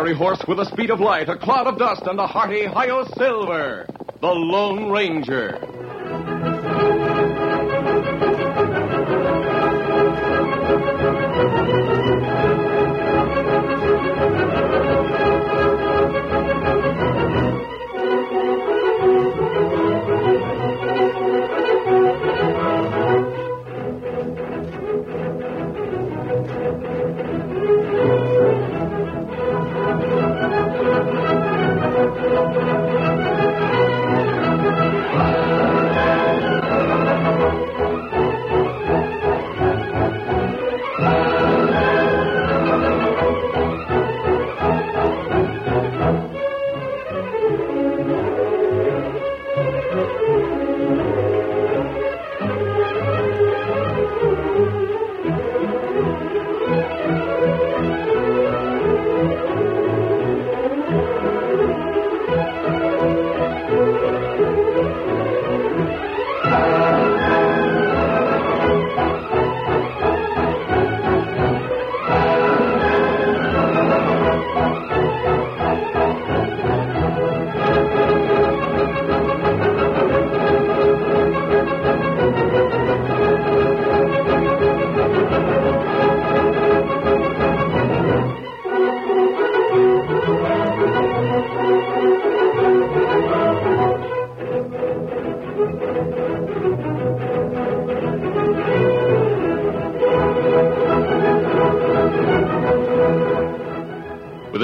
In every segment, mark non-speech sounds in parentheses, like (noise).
Fiery horse with the speed of light, a cloud of dust, and a hearty Hi-Yo Silver, the Lone Ranger.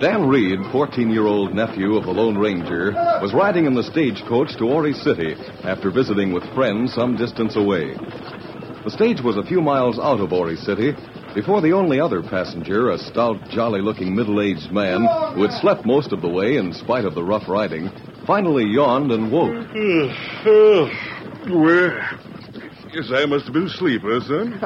Dan Reid, 14 year old nephew of the Lone Ranger, was riding in the stagecoach to Ori City after visiting with friends some distance away. The stage was a few miles out of Ori City before the only other passenger, a stout, jolly looking middle aged man who had slept most of the way in spite of the rough riding, finally yawned and woke. (laughs) well, guess I must have been asleep, huh, son?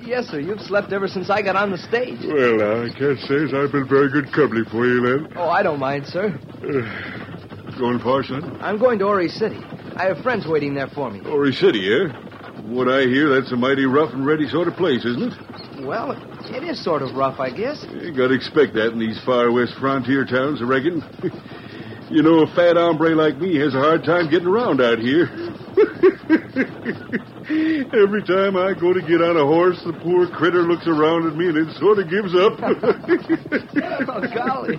(laughs) yes, sir. You've slept ever since I got on the stage. well, I can't say as I've been very good company for you, then. Oh, I don't mind, sir. Going far, son? I'm going to Ori City. I have friends waiting there for me. Ori City, eh? What I hear, that's a mighty rough and ready sort of place, isn't it? Well, it is sort of rough, I guess. You gotta expect that in these far west frontier towns, I reckon. (laughs) you know, a fat hombre like me has a hard time getting around out here. (laughs) Every time I go to get on a horse, the poor critter looks around at me and it sort of gives up. (laughs) (laughs) Oh, golly.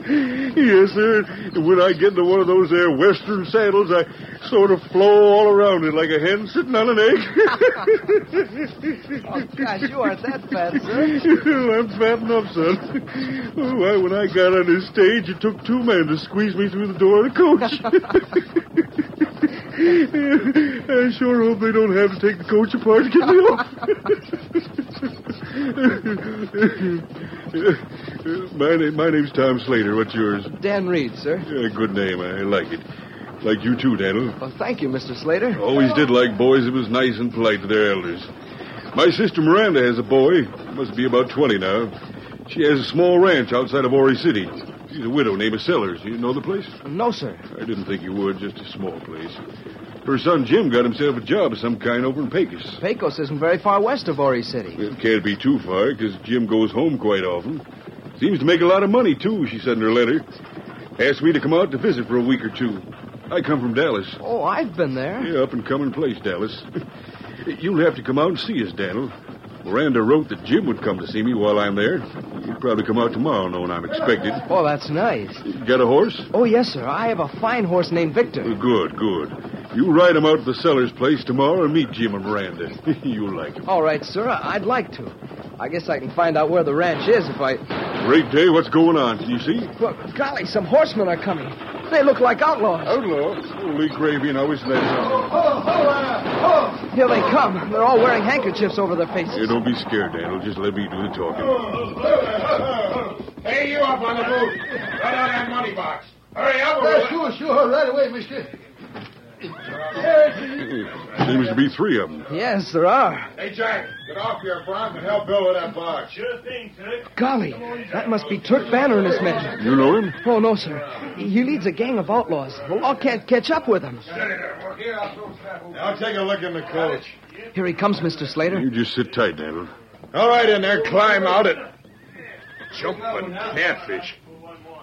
Yes, sir. And when I get into one of those there western saddles, I sort of flow all around it like a hen sitting on an egg. (laughs) Oh, gosh, you aren't that fat, sir. I'm fat enough, son. Oh, why, when I got on this stage, it took two men to squeeze me through the door of the coach. (laughs) I sure hope they don't have to take the coach apart to get me off. (laughs) my, name, my name's Tom Slater. What's yours? Dan Reid, sir. Yeah, good name. I like it. Like you too, Daniel. Well, thank you, Mr. Slater. Always did like boys that was nice and polite to their elders. My sister Miranda has a boy. Must be about 20 now. She has a small ranch outside of Ori City. She's a widow named Sellers. You know the place? No, sir. I didn't think you would. Just a small place. Her son Jim got himself a job of some kind over in Pecos. Pecos isn't very far west of Ori City. It can't be too far, because Jim goes home quite often. Seems to make a lot of money, too, she said in her letter. Asked me to come out to visit for a week or two. I come from Dallas. Oh, I've been there. Yeah, up and coming place, Dallas. (laughs) You'll have to come out and see us, Daniel. Miranda wrote that Jim would come to see me while I'm there. He'll probably come out tomorrow, knowing I'm expected. Oh, that's nice. Got a horse? Oh, yes, sir. I have a fine horse named Victor. Oh, good, good. You ride him out to the seller's place tomorrow and meet Jim and Miranda. (laughs) You'll like him. All right, sir. I'd like to. I guess I can find out where the ranch is if I. Great day. What's going on? Can you see? Well, golly, some horsemen are coming. They look like outlaws. Outlaw? Holy gravy, now isn't that something? Oh, oh, Here they come. They're all wearing handkerchiefs over their faces. Hey, don't be scared, Daniel. Just let me do the talking. Hey, you up on the boot. Right on that money box. Hurry up. or- sure, sure. Right away, mister. Seems to be three of them. Yes, there are. Hey, Jack, get off your bronc and help Bill with that box. Sure thing, sir. Golly, that must be Turk Banner and his men. You know him? Oh, no, sir. He leads a gang of outlaws. The law can't catch up with him. I'll take a look in the coach. Here he comes, Mr. Slater. You just sit tight, Daniel. All right, in there, climb out it. Jumping catfish.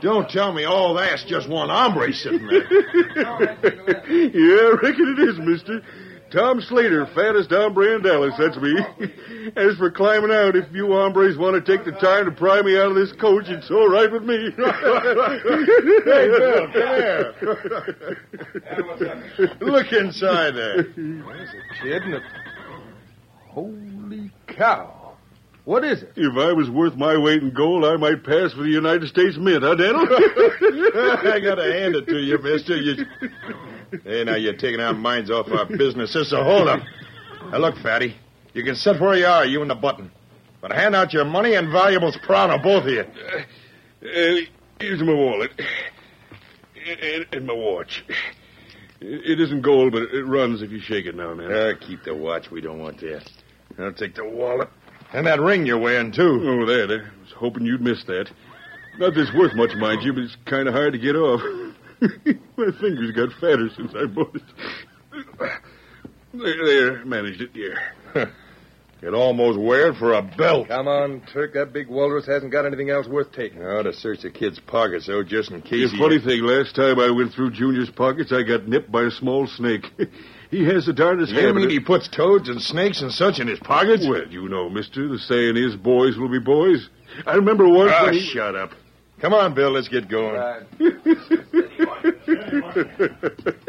Don't tell me all that's just one hombre sitting there. (laughs) (laughs) yeah, I reckon it is, mister. Tom Slater, fattest hombre in Dallas, that's me. (laughs) As for climbing out, if you hombres want to take the time to pry me out of this coach, it's all right with me. hey, Bill, come here. Look inside there. There's a kid and a... Holy cow. What is it? If I was worth my weight in gold, I might pass for the United States Mint, huh, Daniel? (laughs) I gotta hand it to you, mister. You... Hey, now you're taking our minds off our business. This is a holdup. Now, look, Fatty. You can sit where you are, you and the button. But hand out your money and valuables proud of both of you. Uh, here's my wallet. And, and my watch. It isn't gold, but it runs if you shake it now and then. Uh, keep the watch. We don't want that. I'll take the wallet. And that ring you're wearing, too. Oh, that. I was hoping you'd miss that. Not that it's worth much, mind you, but it's kind of hard to get off. (laughs) My fingers got fatter since I bought it. There, there, managed it, yeah. (laughs) Could almost wear it for a belt. Come on, Turk. That big walrus hasn't got anything else worth taking. I ought to search the kid's pockets, though, just in case. The he- funny thing, last time I went through Junior's pockets, I got nipped by a small snake. (laughs) he has the darndest You habit mean of- he puts toads and snakes and such in his pockets? Well, you know, mister, the saying is boys will be boys. I remember once Ah, when he... shut up. Come on, Bill, let's get going. (laughs) Right.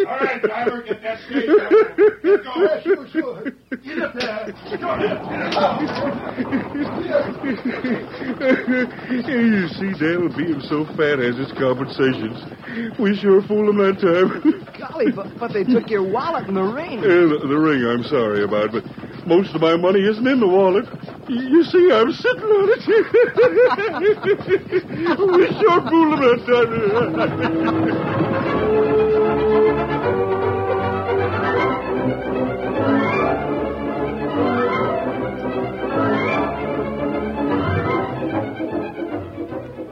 All right, driver, get that snake out. Get going. Sure, sure. Get up there. you see, Dale being so fat has its compensations. We sure fooled him that time. Golly, but, but they took your wallet and the ring. Uh, the, the ring I'm sorry about, but most of my money isn't in the wallet. You see, I'm sitting on it. (laughs) we sure fooled him that time. (laughs)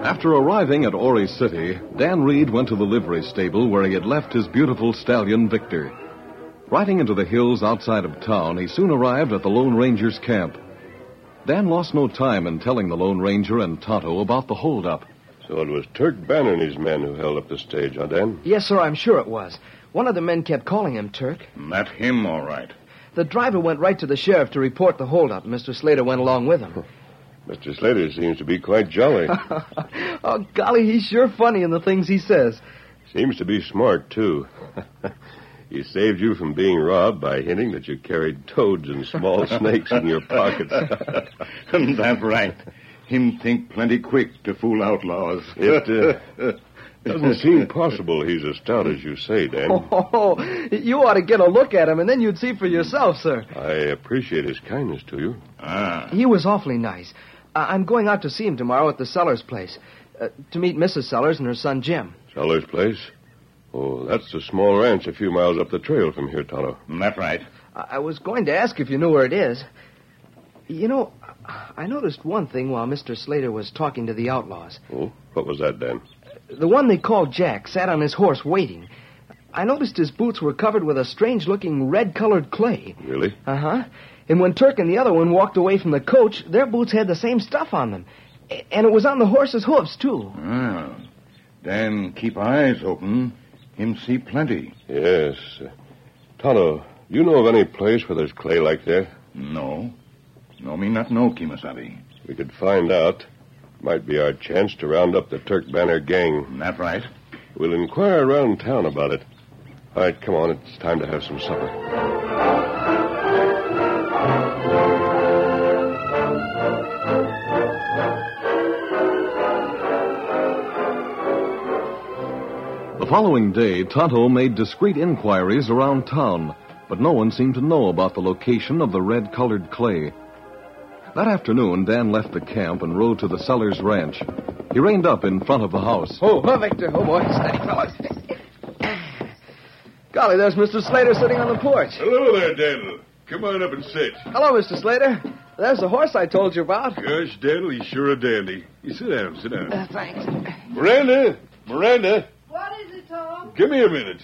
After arriving at Ori City, Dan Reid went to the livery stable where he had left his beautiful stallion Victor. Riding into the hills outside of town, he soon arrived at the Lone Ranger's camp. Dan lost no time in telling the Lone Ranger and Tonto about the holdup. So it was Turk Banner and his men who held up the stage, huh, Dan? Yes, sir, I'm sure it was. One of the men kept calling him Turk. Met him, all right. The driver went right to the sheriff to report the holdup. And Mr. Slater went along with him. (laughs) Mr. Slater seems to be quite jolly. (laughs) oh, golly, he's sure funny in the things he says. seems to be smart, too. (laughs) he saved you from being robbed by hinting that you carried toads and small (laughs) snakes in your pockets. That's right. Him think plenty quick to fool outlaws. It uh, doesn't seem possible he's as stout as you say, Dan. Oh, you ought to get a look at him, and then you'd see for yourself, sir. I appreciate his kindness to you. Ah. He was awfully nice. I- I'm going out to see him tomorrow at the Sellers place uh, to meet Mrs. Sellers and her son Jim. Sellers Place? Oh, that's a small ranch a few miles up the trail from here, Tonto. That's right. I, I was going to ask if you knew where it is. You know, I noticed one thing while Mr. Slater was talking to the outlaws. Oh, what was that, Dan? The one they called Jack sat on his horse waiting. I noticed his boots were covered with a strange looking red colored clay. Really? Uh huh. And when Turk and the other one walked away from the coach, their boots had the same stuff on them. And it was on the horse's hoofs, too. Ah. Then keep eyes open. Him see plenty. Yes. Tonto, you know of any place where there's clay like that? No. No, me not know, Kimasabi. We could find out. Might be our chance to round up the Turk Banner gang. That right? We'll inquire around town about it. All right, come on. It's time to have some supper. Following day, Tonto made discreet inquiries around town, but no one seemed to know about the location of the red colored clay. That afternoon, Dan left the camp and rode to the Sellers Ranch. He reined up in front of the house. Oh, oh, Victor. Oh, boy. Steady, fellas. Golly, there's Mr. Slater sitting on the porch. Hello there, Daniel. Come on up and sit. Hello, Mr. Slater. There's the horse I told you about. Gosh, Daniel, he's sure a dandy. You sit down, sit down. Uh, thanks. Miranda! Miranda! What is it, Tom? Give me a minute.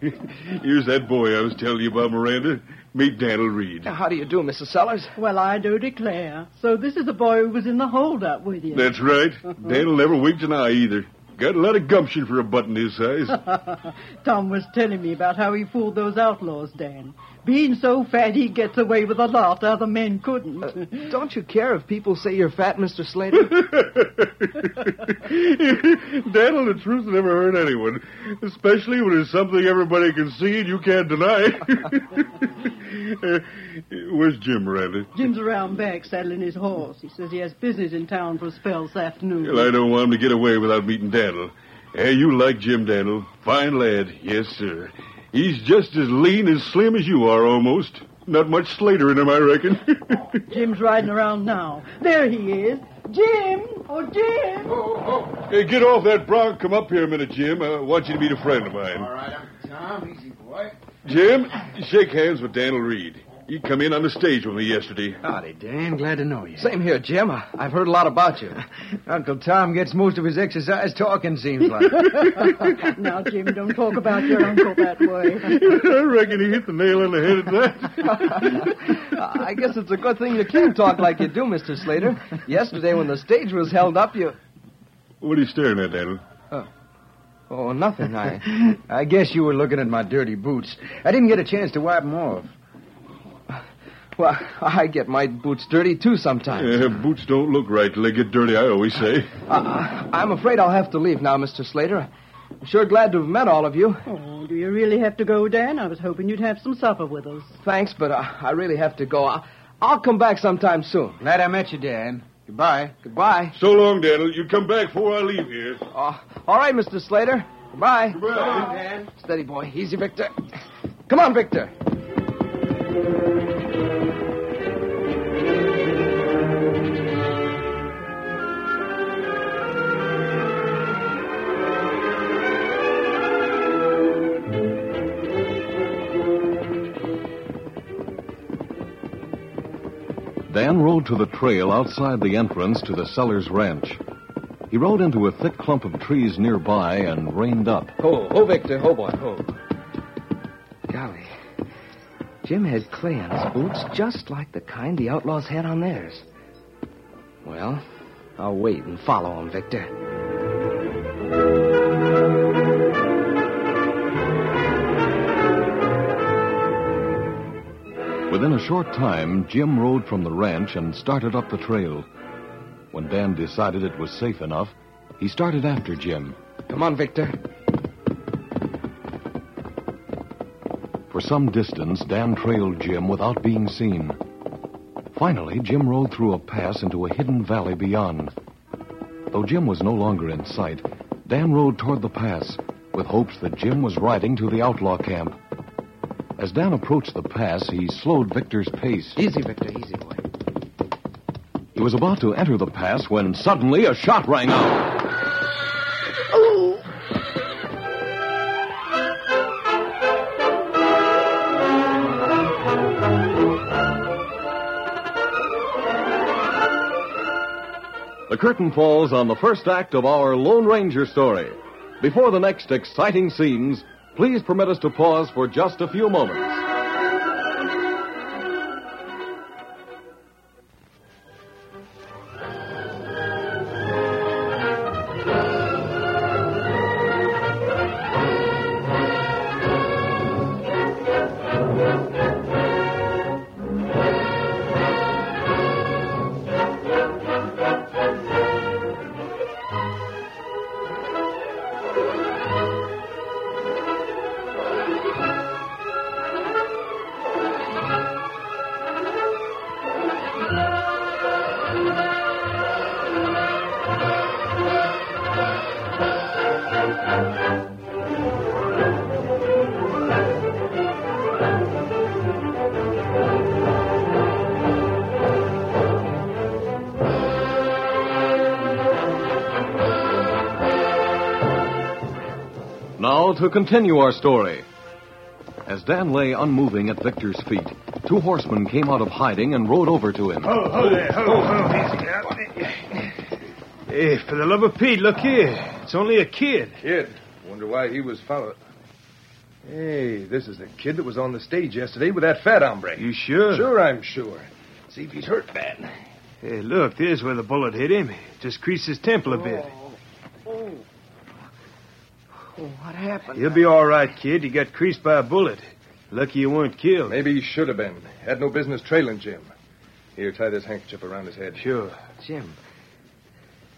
(laughs) Here's that boy I was telling you about, Miranda. Meet Daniel Reid. Now, How do you do, Mrs. Sellers? Well, I do declare. So this is the boy who was in the holdup with you. That's right. (laughs) Daniel never winked an eye either. Got a lot of gumption for a button his size. (laughs) Tom was telling me about how he fooled those outlaws, Dan. Being so fat, he gets away with a lot other men couldn't. Uh, (laughs) don't you care if people say you're fat, Mr. Slater? (laughs) Daniel, the truth never hurt anyone, especially when it's something everybody can see and you can't deny. Uh, (laughs) where's Jim, Miranda? Jim's around back saddling his horse. He says he has business in town for a spell this afternoon. Well, I don't want him to get away without meeting Daniel. Hey, you like Jim Daniel. Fine lad. Yes, sir. He's just as lean and slim as you are, almost. Not much Slater in him, I reckon. (laughs) Jim's riding around now. There he is. Jim! Oh, Jim! Oh, oh. hey, get off that bronc. Come up here a minute, Jim. I want you to meet a friend of mine. All right, Uncle Tom. Easy, boy. Jim, shake hands with Daniel Reid. He come in on the stage with me yesterday. Howdy, Dan. Glad to know you. Same here, Jim. I- I've heard a lot about you. (laughs) Uncle Tom gets most of his exercise talking, seems like. (laughs) now, Jim, don't talk about your uncle that way. (laughs) I reckon he hit the nail on the head at that. I guess it's a good thing you can talk like you do, Mr. Slater. Yesterday, when the stage was held up, you. What are you staring at, Daniel? Oh. oh, nothing. I. I guess you were looking at my dirty boots. I didn't get a chance to wipe them off. Well, (laughs) I get my boots dirty, too, sometimes. Uh, boots don't look right till they get dirty, I always say. Uh, I'm afraid I'll have to leave now, Mr. Slater. I'm sure glad to have met all of you. Oh, do you really have to go, Dan? I was hoping you'd have some supper with us. Thanks, but uh, I really have to go. I'll, I'll come back sometime soon. Glad I met you, Dan. Goodbye. Goodbye. So long, Dan. You come back before I leave here. Uh, all right, Mr. Slater. Goodbye. Goodbye. Dan. Steady, boy. Easy, Victor. Come on, Victor. Dan rode to the trail outside the entrance to the Sellers Ranch. He rode into a thick clump of trees nearby and reined up. Ho, ho, Victor. Ho, boy, ho. Golly. Jim had clay on his boots just like the kind the outlaws had on theirs. Well, I'll wait and follow him, Victor. Within a short time, Jim rode from the ranch and started up the trail. When Dan decided it was safe enough, he started after Jim. Come on, Victor. For some distance, Dan trailed Jim without being seen. Finally, Jim rode through a pass into a hidden valley beyond. Though Jim was no longer in sight, Dan rode toward the pass with hopes that Jim was riding to the outlaw camp. As Dan approached the pass, he slowed Victor's pace. Easy, Victor. Easy, boy. He was about to enter the pass when suddenly a shot rang out. The curtain falls on the first act of our Lone Ranger story. Before the next exciting scenes, please permit us to pause for just a few moments. Now to continue our story. As Dan lay unmoving at Victor's feet, two horsemen came out of hiding and rode over to him. Oh, oh, there. Oh, oh, easy. Hey, for the love of Pete, look here. It's only a kid. Kid? Wonder why he was followed. Hey, this is the kid that was on the stage yesterday with that fat hombre. You sure? Sure, I'm sure. See if he's hurt bad. Hey, look, there's where the bullet hit him. Just creased his temple a bit. Oh, oh. Oh, what happened? You'll be all right, kid. You got creased by a bullet. Lucky you weren't killed. Maybe he should have been. Had no business trailing Jim. Here, tie this handkerchief around his head. Sure. Jim.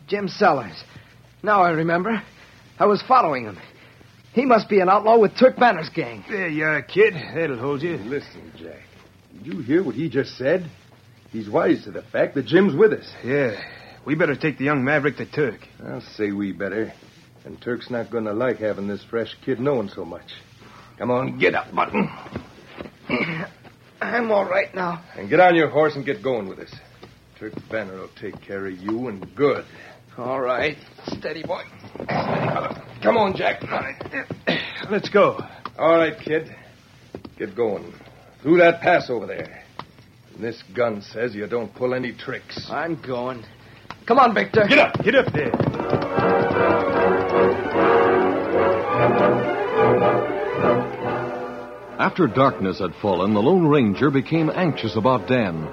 Jim Sellers. Now I remember. I was following him. He must be an outlaw with Turk Banner's gang. There you are, kid. That'll hold you. Listen, Jack. Did you hear what he just said? He's wise to the fact that Jim's with us. Yeah. We better take the young maverick to Turk. I'll say we better. And Turk's not going to like having this fresh kid knowing so much. Come on, get up, Mutton. (clears throat) I'm all right now. And get on your horse and get going with us. Turk Banner will take care of you and good. All right. Steady, boy. Steady, fella. Come on, Jack. (clears throat) Let's go. All right, kid. Get going. Through that pass over there. And this gun says you don't pull any tricks. I'm going. Come on, Victor. Get up. Get up there. After darkness had fallen, the Lone Ranger became anxious about Dan.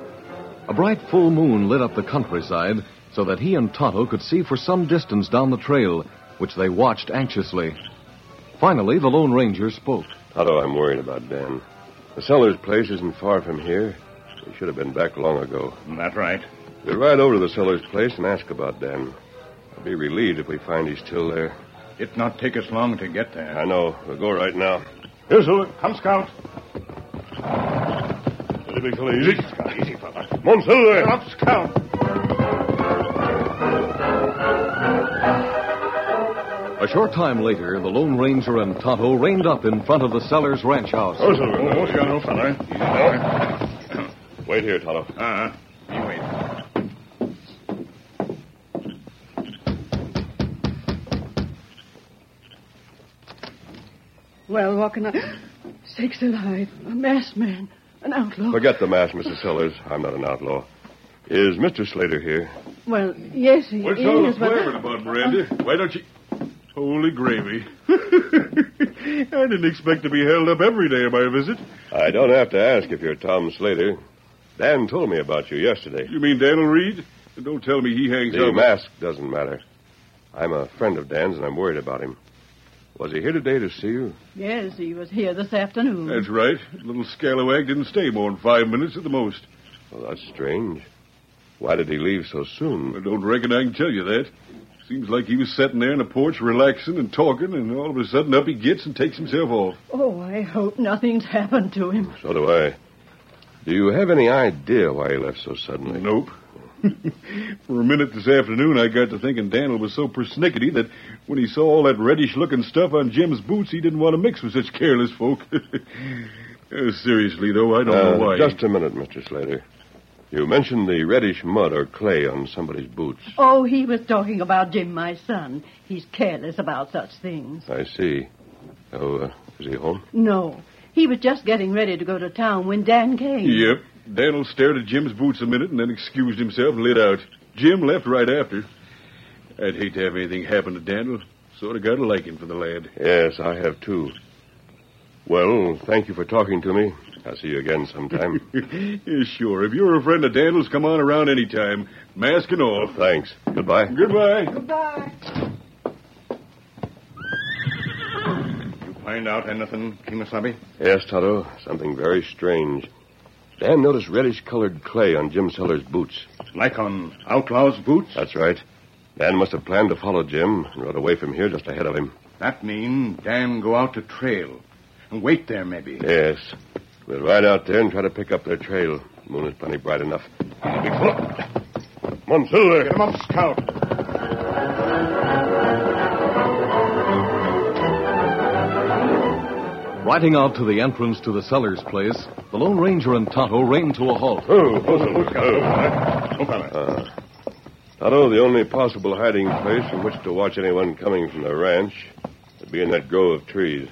A bright full moon lit up the countryside so that he and Tonto could see for some distance down the trail, which they watched anxiously. Finally, the Lone Ranger spoke. Tonto, I'm worried about Dan. The seller's place isn't far from here. We should have been back long ago. That right. We'll ride over to the seller's place and ask about Dan. I'll be relieved if we find he's still there. It not take us long to get there. I know. We'll go right now. Here, Silver. Come, Scout. Steady, big fella. Easy. Scout, easy, fella. Come on, Silver. Up, Scout. A short time later, the Lone Ranger and Tonto reined up in front of the seller's ranch house. Oh, Silver. Oh, Scout, old fella. Easy now. Wait here, Tonto. Uh-huh. Well, what can I. Sakes alive. A masked man. An outlaw. Forget the mask, Mrs. Sellers. I'm not an outlaw. Is Mr. Slater here? Well, yes, he What's is. all the but- flavor about, Miranda? Uh, Why don't you... Holy gravy. (laughs) I didn't expect to be held up every day of my visit. I don't have to ask if you're Tom Slater. Dan told me about you yesterday. You mean Daniel Reid? Don't tell me he hangs The out... The mask doesn't matter. I'm a friend of Dan's, and I'm worried about him. Was he here today to see you? Yes, he was here this afternoon. That's right. Little scalawag didn't stay more than five minutes at the most. Well, that's strange. Why did he leave so soon? I don't reckon I can tell you that. Seems like he was sitting there in the porch relaxing and talking, and all of a sudden up he gets and takes himself off. Oh, I hope nothing's happened to him. So do I. Do you have any idea why he left so suddenly? Nope. (laughs) For a minute this afternoon, I got to thinking Dan'l was so persnickety that when he saw all that reddish-looking stuff on Jim's boots, he didn't want to mix with such careless folk. (laughs) Uh, seriously, though, I don't Uh, know why. Just a minute, Mr. Slater. You mentioned the reddish mud or clay on somebody's boots. Oh, he was talking about Jim, my son. He's careless about such things. I see. Oh, uh, is he home? No. He was just getting ready to go to town when Dan came. Yep. Daniel stared at Jim's boots a minute and then excused himself and lit out. Jim left right after. I'd hate to have anything happen to Daniel. Sort of got a liking for the lad. Yes, I have too. Well, thank you for talking to me. I'll see you again sometime. yeah, (laughs) sure. If you're a friend of Daniel's, come on around any time. Mask and all. Oh, thanks. Goodbye. Goodbye. Goodbye. You find out anything, Kimasabi? Yes, Tonto. Something very strange. Dan noticed reddish-colored clay on Jim Sellers' boots. Like on Outlaw's boots? That's right. Dan must have planned to follow Jim and rode away from here just ahead of him. That mean Dan go out to trail. And wait there, maybe. Yes. We'll ride out there and try to pick up their trail. Moon is plenty bright enough. Big. Come on, Silver. Get him up, Scout. Riding out to the entrance to the seller's place, the Lone Ranger and Tonto reined to a halt. Oh, uh, Tonto, the only possible hiding place from which to watch anyone coming from the ranch would be in that grove of trees.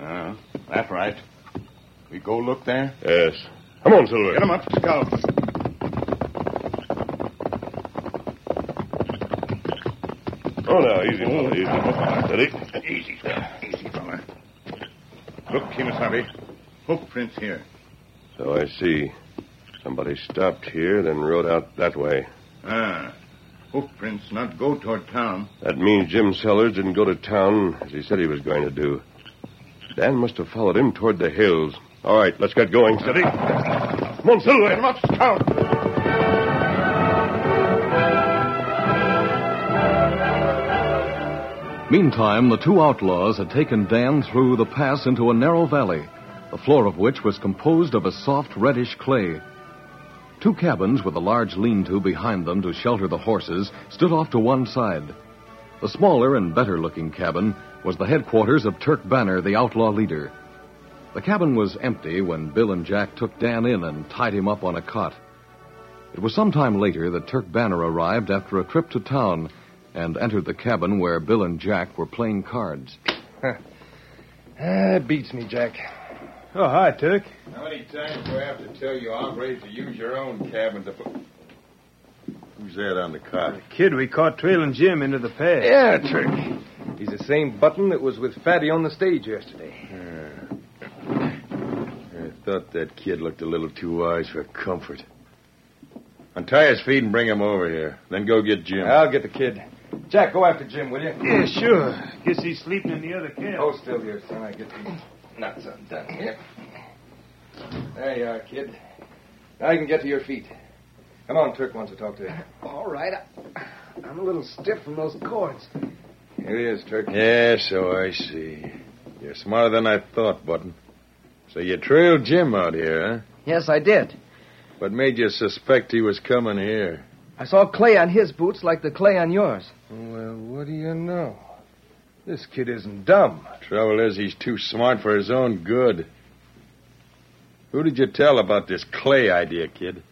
Uh, that's right. We go look there? Yes. Come on, Silver. Get him up, Scout. Oh, now, easy, fella, easy. Steady. Easy, Scout. Look, Kimasabi. Hoof prints here. So I see. Somebody stopped here, then rode out that way. Ah. Hoof prints not go toward town. That means Jim Sellers didn't go to town as he said he was going to do. Dan must have followed him toward the hills. All right, let's get going. Steady. Come on, Silver. Get him Meantime, the two outlaws had taken Dan through the pass into a narrow valley, the floor of which was composed of a soft reddish clay. Two cabins with a large lean to behind them to shelter the horses stood off to one side. The smaller and better looking cabin was the headquarters of Turk Banner, the outlaw leader. The cabin was empty when Bill and Jack took Dan in and tied him up on a cot. It was some time later that Turk Banner arrived after a trip to town and entered the cabin where Bill and Jack were playing cards. (laughs) Ah, huh. That beats me, Jack. Oh, hi, Turk. How many times do I have to tell you I'm ready to use your own cabin to put... Who's that on the cot? Kid we caught trailing Jim into the pass. Yeah, Turk. He's the same button that was with Fatty on the stage yesterday. I thought that kid looked a little too wise for comfort. Untie his feet and bring him over here. Then go get Jim. I'll get the kid. Jack, go after Jim, will you? Yeah, sure. Guess he's sleeping in the other cabin. Hold still here, son. I get these nuts undone here. There you are, kid. Now you can get to your feet. Come on, Turk wants to talk to you. All right. I, I'm a little stiff from those cords. Here he is, Turk. Yeah, so I see. You're smarter than I thought, Button. So you trailed Jim out here, huh? Yes, I did. What made you suspect he was coming here? I saw clay on his boots like the clay on yours. Well, what do you know? This kid isn't dumb. Trouble is, he's too smart for his own good. Who did you tell about this clay idea, kid?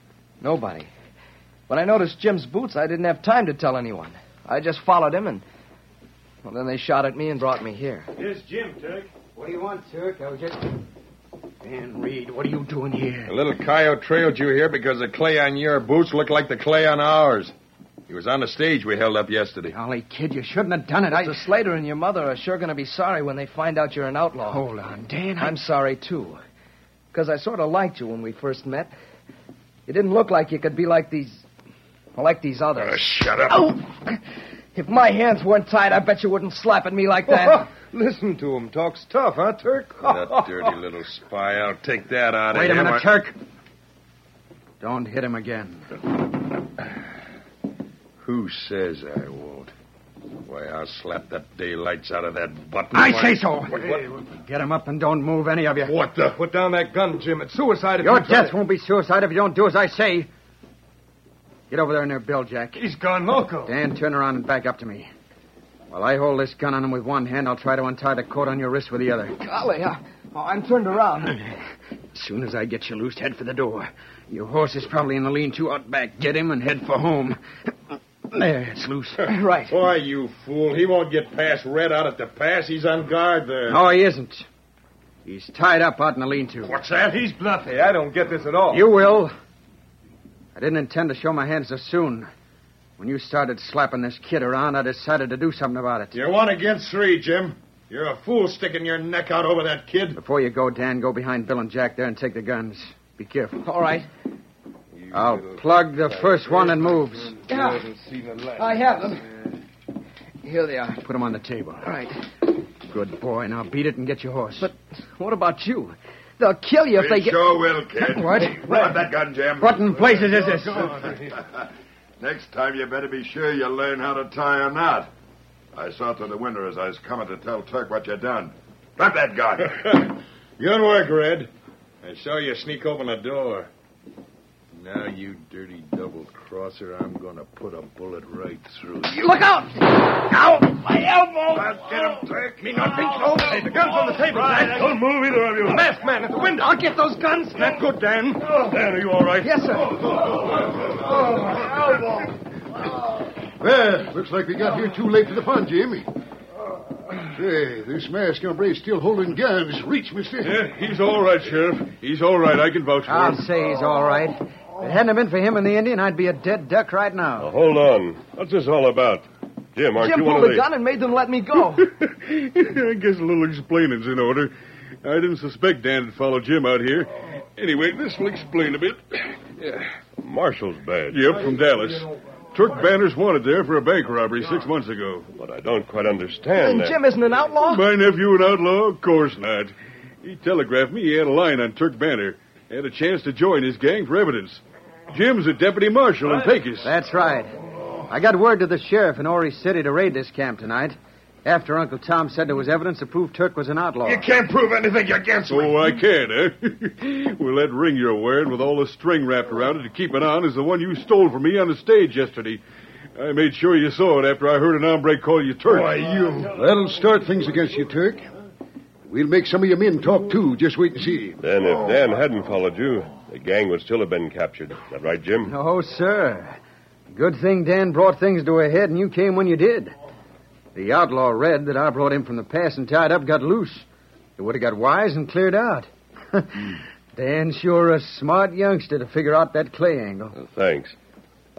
Nobody. When I noticed Jim's boots, I didn't have time to tell anyone. I just followed him, and well, then they shot at me and brought me here. Here's Jim, Turk. What do you want, Turk? I was just. Dan Reid, what are you doing here? The little coyote trailed you here because the clay on your boots looked like the clay on ours. He was on the stage we held up yesterday. Golly, kid, you shouldn't have done it. I. The Slater and your mother are sure going to be sorry when they find out you're an outlaw. Hold on, Dan. I... I'm sorry, too. Because I sort of liked you when we first met. You didn't look like you could be like these. Well, like these others. Uh, shut up. Oh! If my hands weren't tied, I bet you wouldn't slap at me like that. (laughs) Listen to him. Talks tough, huh, Turk? (laughs) that dirty little spy. I'll take that out Wait of him. Wait a him. minute, Turk. Don't hit him again. (laughs) Who says I won't? Why, I'll slap the daylights out of that button. I Why- say so. What, what? Get him up and don't move any of you. What the? Put down that gun, Jim. It's suicide if Your you try death won't be suicide if you don't do as I say. Get over there near Bill, Jack. He's gone loco. Dan, turn around and back up to me. While I hold this gun on him with one hand, I'll try to untie the cord on your wrist with the other. Golly, I, oh, I'm turned around. As soon as I get you loose, head for the door. Your horse is probably in the lean-to out back. Get him and head for home. There, it's loose. (laughs) right. Why, you fool. He won't get past Red out at the pass. He's on guard there. No, he isn't. He's tied up out in the lean-to. What's that? He's bluffing. Hey, I don't get this at all. You will. I didn't intend to show my hands so soon. When you started slapping this kid around, I decided to do something about it. You're one against three, Jim. You're a fool sticking your neck out over that kid. Before you go, Dan, go behind Bill and Jack there and take the guns. Be careful. All right. I'll plug the first one that moves. Yeah. Haven't seen the last. I have them. Here they are. Put them on the table. All right. Good boy. Now beat it and get your horse. But what about you? They'll kill you if they get. sure will, kid. What? Grab that gun, Jim. What in places is this? (laughs) Next time you better be sure you learn how to tie a knot. I saw through the window as I was coming to tell Turk what you done. Drop that gun. (laughs) Good work, Red. I saw you sneak open the door. Now, you dirty double crosser, I'm going to put a bullet right through you. Look out! Ow! My elbow! I'll get him, Turk. Me not think so. Hey, the gun's on the table, Dan. Don't move, either of you. The masked man at the window. I'll get those guns. Not good, Dan. Oh. Dan, are you all right? Yes, sir. My elbow. Well, looks like we got here too late for the fun, Jim. Say, this masked hombre's still holding guns. Reach, mister. Yeah, he's all right, Sheriff. He's all right. I can vouch for I'll him. say he's all right. If it hadn't been for him and the Indian, I'd be a dead duck right now. Now, hold on. What's this all about? Jim, aren't Jim you one pulled of the the... gun and made them let me go. (laughs) I guess a little explaining's in order. I didn't suspect Dan had followed Jim out here. Anyway, this will explain a bit. Yeah. Marshal's badge. Yep, from Dallas. Turk Banner's wanted there for a bank robbery six months ago. But I don't quite understand and that. Jim isn't an outlaw? My nephew an outlaw? Of course not. He telegraphed me he had a line on Turk Banner. Had a chance to join his gang for evidence. Jim's a deputy marshal in Pecos. That's right. I got word to the sheriff in Ori City to raid this camp tonight. After Uncle Tom said there was evidence to prove Turk was an outlaw. You can't prove anything against me. Oh, I can, eh? (laughs) well, that ring you're wearing with all the string wrapped around it to keep it on is the one you stole from me on the stage yesterday. I made sure you saw it after I heard an hombre call you Turk. Why, you... That'll start things against you, Turk. We'll make some of your men talk, too. Just wait and see. Then if Dan hadn't followed you, the gang would still have been captured. Is that right, Jim? No, sir. Good thing Dan brought things to a head and you came when you did. The outlaw Red that I brought in from the pass and tied up got loose. It would have got wise and cleared out. (laughs) Dan's sure a smart youngster to figure out that clay angle. Thanks.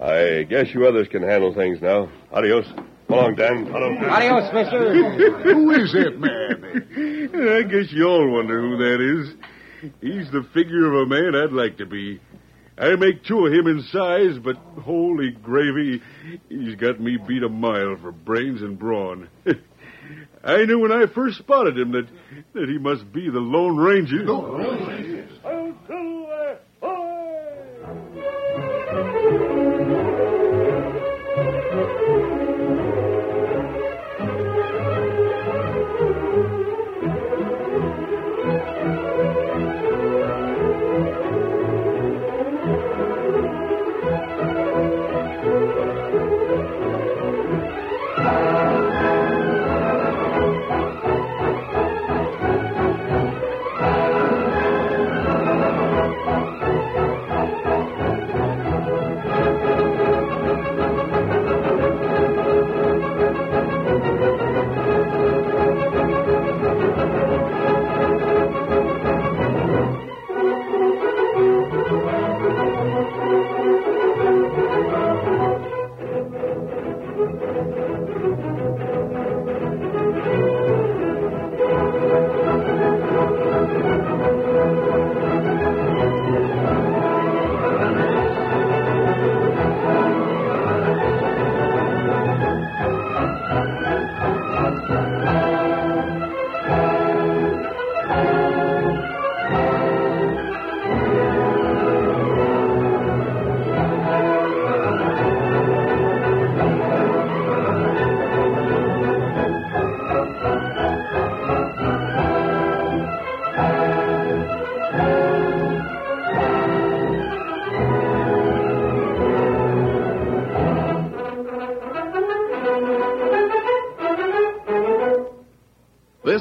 I guess you others can handle things now. Adios. Come along, Dan. Adios, mister. Who is that man? I guess you all wonder who that is. He's the figure of a man I'd like to be. I make two of him in size, but holy gravy, he's got me beat a mile for brains and brawn. (laughs) I knew when I first spotted him that, that he must be the Lone Ranger. Lone This